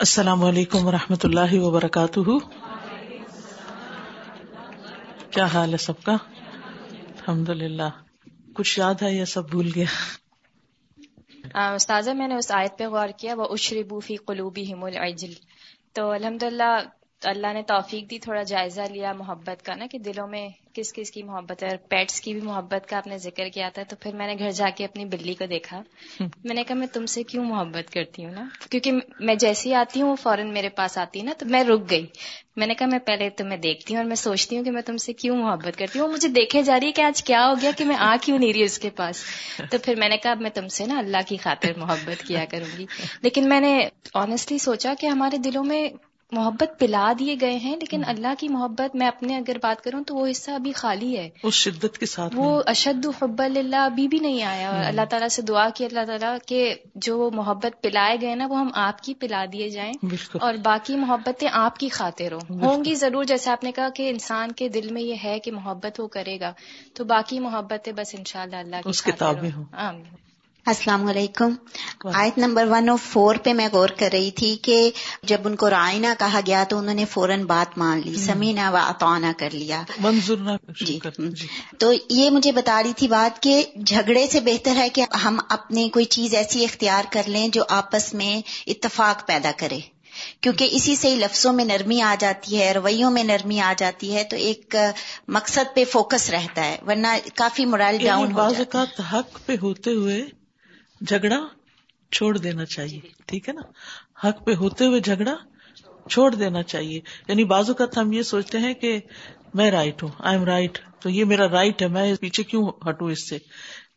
السلام علیکم و رحمۃ اللہ وبرکاتہ۔ کیا حال ہے سب کا؟ الحمد للہ کچھ یاد ہے یا سب بھول گیا؟ استاذہ، میں نے اس آیت پہ غور کیا وہ اشری بوفی قلوبی ہم العجل۔ تو الحمد للہ اللہ نے توفیق دی تھوڑا جائزہ لیا محبت کا نا کہ دلوں میں کس کس کی محبت ہے اور پیٹس کی بھی محبت کا آپ نے ذکر کیا تھا تو پھر میں نے گھر جا کے اپنی بلی کو دیکھا۔ میں نے کہا میں تم سے کیوں محبت کرتی ہوں نا؟ کیونکہ میں جیسی آتی ہوں وہ فوراً میرے پاس آتی ہے نا تو میں رک گئی۔ میں نے کہا میں پہلے تمہیں دیکھتی ہوں اور میں سوچتی ہوں کہ میں تم سے کیوں محبت کرتی ہوں۔ وہ مجھے دیکھے جا رہی ہے کہ آج کیا ہو گیا کہ میں آ کیوں نہیں رہی اس کے پاس۔ تو پھر میں نے کہا میں تم سے نا اللہ کی خاطر محبت کیا کروں گی۔ لیکن میں نے آنےسٹلی سوچا کہ ہمارے دلوں میں محبت پلا دیے گئے ہیں لیکن اللہ کی محبت میں اپنے اگر بات کروں تو وہ حصہ ابھی خالی ہے۔ اس شدت کے ساتھ وہ اشد حب اللہ ابھی بھی نہیں آیا۔ اور اللہ تعالیٰ سے دعا کی اللہ تعالیٰ کہ جو محبت پلائے گئے نا وہ ہم آپ کی پلا دیے جائیں۔ اور باقی محبتیں آپ کی خاطر ہوں۔ ہوں گی ضرور جیسے آپ نے کہا کہ انسان کے دل میں یہ ہے کہ محبت وہ کرے گا۔ تو باقی محبتیں بس انشاءاللہ اللہ کی کتابیں ہوں۔ السلام علیکم۔ آیت نمبر ون او فور پہ میں غور کر رہی تھی کہ جب ان کو رائنا کہا گیا تو انہوں نے فوراً بات مان لی سمینا و اطانا کر لیا۔ منظور جی۔ تو یہ مجھے بتا رہی تھی بات کہ جھگڑے سے بہتر ہے کہ ہم اپنی کوئی چیز ایسی اختیار کر لیں جو آپس میں اتفاق پیدا کرے۔ کیونکہ اسی سے لفظوں میں نرمی آ جاتی ہے رویوں میں نرمی آ جاتی ہے تو ایک مقصد پہ فوکس رہتا ہے ورنہ کافی مرائل ڈاؤن بعض اوقات حق پہ ہوتے ہوئے جھگڑا چھوڑ دینا چاہیے، ٹھیک ہے نا؟ حق پہ ہوتے ہوئے جھگڑا چھوڑ دینا چاہیے۔ یعنی بازو کا ہم یہ سوچتے ہیں کہ میں رائٹ ہوں آئی ایم رائٹ تو یہ میرا رائٹ ہے، میں پیچھے کیوں ہٹوں اس سے؟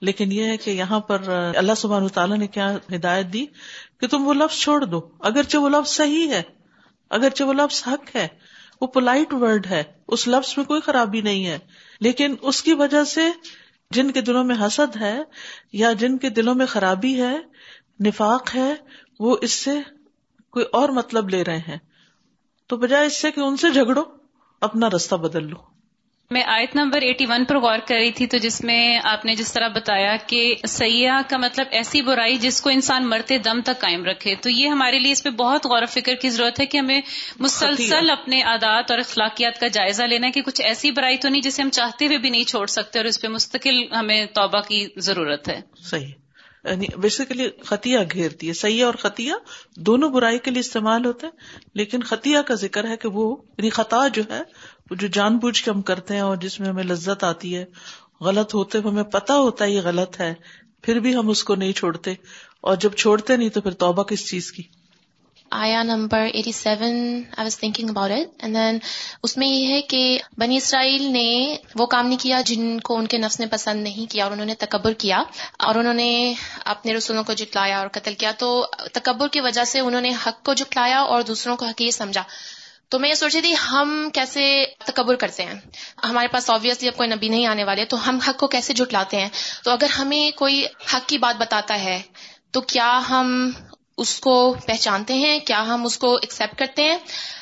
لیکن یہ ہے کہ یہاں پر اللہ سبحان تعالیٰ نے کیا ہدایت دی کہ تم وہ لفظ چھوڑ دو۔ اگرچہ وہ لفظ صحیح ہے، اگرچہ وہ لفظ حق ہے، وہ پولائٹ ورڈ ہے، اس لفظ میں کوئی خرابی نہیں ہے، لیکن اس کی وجہ سے جن کے دلوں میں حسد ہے یا جن کے دلوں میں خرابی ہے، نفاق ہے، وہ اس سے کوئی اور مطلب لے رہے ہیں۔ تو بجائے اس سے کہ ان سے جھگڑو، اپنا رستہ بدل لو۔ میں آیت نمبر ایٹی ون پر غور کر رہی تھی تو جس میں آپ نے جس طرح بتایا کہ سیاح کا مطلب ایسی برائی جس کو انسان مرتے دم تک قائم رکھے۔ تو یہ ہمارے لیے اس پہ بہت غور و فکر کی ضرورت ہے کہ ہمیں مسلسل اپنے عادات اور اخلاقیات کا جائزہ لینا ہے کہ کچھ ایسی برائی تو نہیں جسے ہم چاہتے ہوئے بھی نہیں چھوڑ سکتے اور اس پہ مستقل ہمیں توبہ کی ضرورت ہے۔ صحیح۔ یعنی بیسیکلی خطیہ گھیرتی ہے۔ سیاح اور خطیہ دونوں برائی کے لیے استعمال ہوتے ہیں لیکن خطیہ کا ذکر ہے کہ وہ یعنی خطا جو ہے جو جان بوجھ کے ہم کرتے ہیں اور جس میں ہمیں لذت آتی ہے، غلط ہوتے ہوئے ہمیں پتا ہوتا ہے یہ غلط ہے، پھر بھی ہم اس کو نہیں چھوڑتے۔ اور جب چھوڑتے نہیں تو پھر توبہ کس چیز کی؟ آیا number eighty seven I was thinking about it and then اس میں یہ ہے کہ بنی اسرائیل نے وہ کام نہیں کیا جن کو ان کے نفس نے پسند نہیں کیا اور انہوں نے تکبر کیا اور انہوں نے اپنے رسولوں کو جٹلایا اور قتل کیا۔ تو تکبر کی وجہ سے انہوں نے حق کو جٹلایا اور دوسروں کو حق یہ سمجھا۔ تو میں یہ سوچ رہی تھی، ہم کیسے تکبر کرتے ہیں؟ ہمارے پاس آبویسلی اب کوئی نبی نہیں آنے والے، تو ہم حق کو کیسے جٹلاتے ہیں؟ تو اگر ہمیں کوئی حق کی بات بتاتا ہے، تو کیا ہم اس کو پہچانتے ہیں؟ کیا ہم اس کو ایکسپٹ کرتے ہیں؟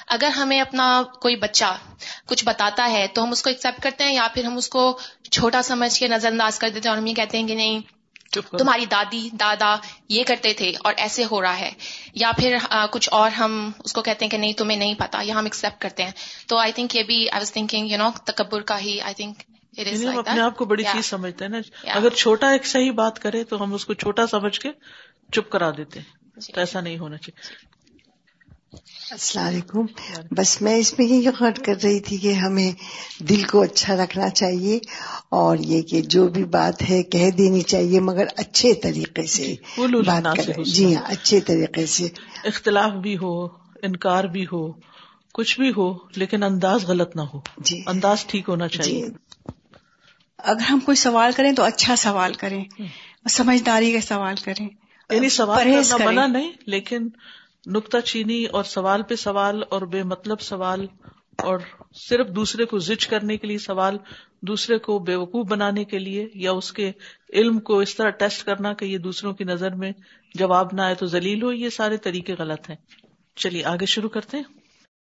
اگر ہمیں اپنا کوئی بچہ کچھ بتاتا ہے، تو ہم اس کو ایکسپٹ کرتے ہیں یا پھر ہم اس کو چھوٹا سمجھ کے نظر انداز کر دیتے ہیں اور ہم یہ کہتے ہیں کہ نہیں تمہاری دادی دادا یہ کرتے تھے اور ایسے ہو رہا ہے۔ یا پھر کچھ اور ہم اس کو کہتے ہیں کہ نہیں تمہیں نہیں پتا یا ہم ایکسپٹ کرتے ہیں۔ تو آئی تھنک یہ بھی I was thinking you know تکبر کا ہی آئی تھنک یعنی ہم اپنے آپ کو بڑی چیز سمجھتے ہیں نا۔ اگر چھوٹا ایک صحیح بات کرے تو ہم اس کو چھوٹا سمجھ کے چپ کرا دیتے ہیں۔ جی۔ تو ایسا نہیں ہونا چاہیے۔ السلام علیکم۔ بس میں اس میں یہ غور کر رہی تھی کہ ہمیں دل کو اچھا رکھنا چاہیے اور یہ کہ جو بھی بات ہے کہہ دینی چاہیے مگر اچھے طریقے سے جی، بات کریں۔ جی ہاں اچھے طریقے سے۔ اختلاف بھی ہو انکار بھی ہو کچھ بھی ہو لیکن انداز غلط نہ ہو۔ جی۔ انداز ٹھیک ہونا جی۔ چاہیے۔ اگر ہم کوئی سوال کریں تو اچھا سوال کریں سمجھداری کا سوال کریں۔ یعنی سوال منع نہیں لیکن نکتہ چینی اور سوال پہ سوال اور بے مطلب سوال اور صرف دوسرے کو زج کرنے کے لیے سوال، دوسرے کو بے وقوف بنانے کے لیے یا اس کے علم کو اس طرح ٹیسٹ کرنا کہ یہ دوسروں کی نظر میں جواب نہ آئے تو ذلیل ہو، یہ سارے طریقے غلط ہیں۔ چلیے، آگے شروع کرتے ہیں۔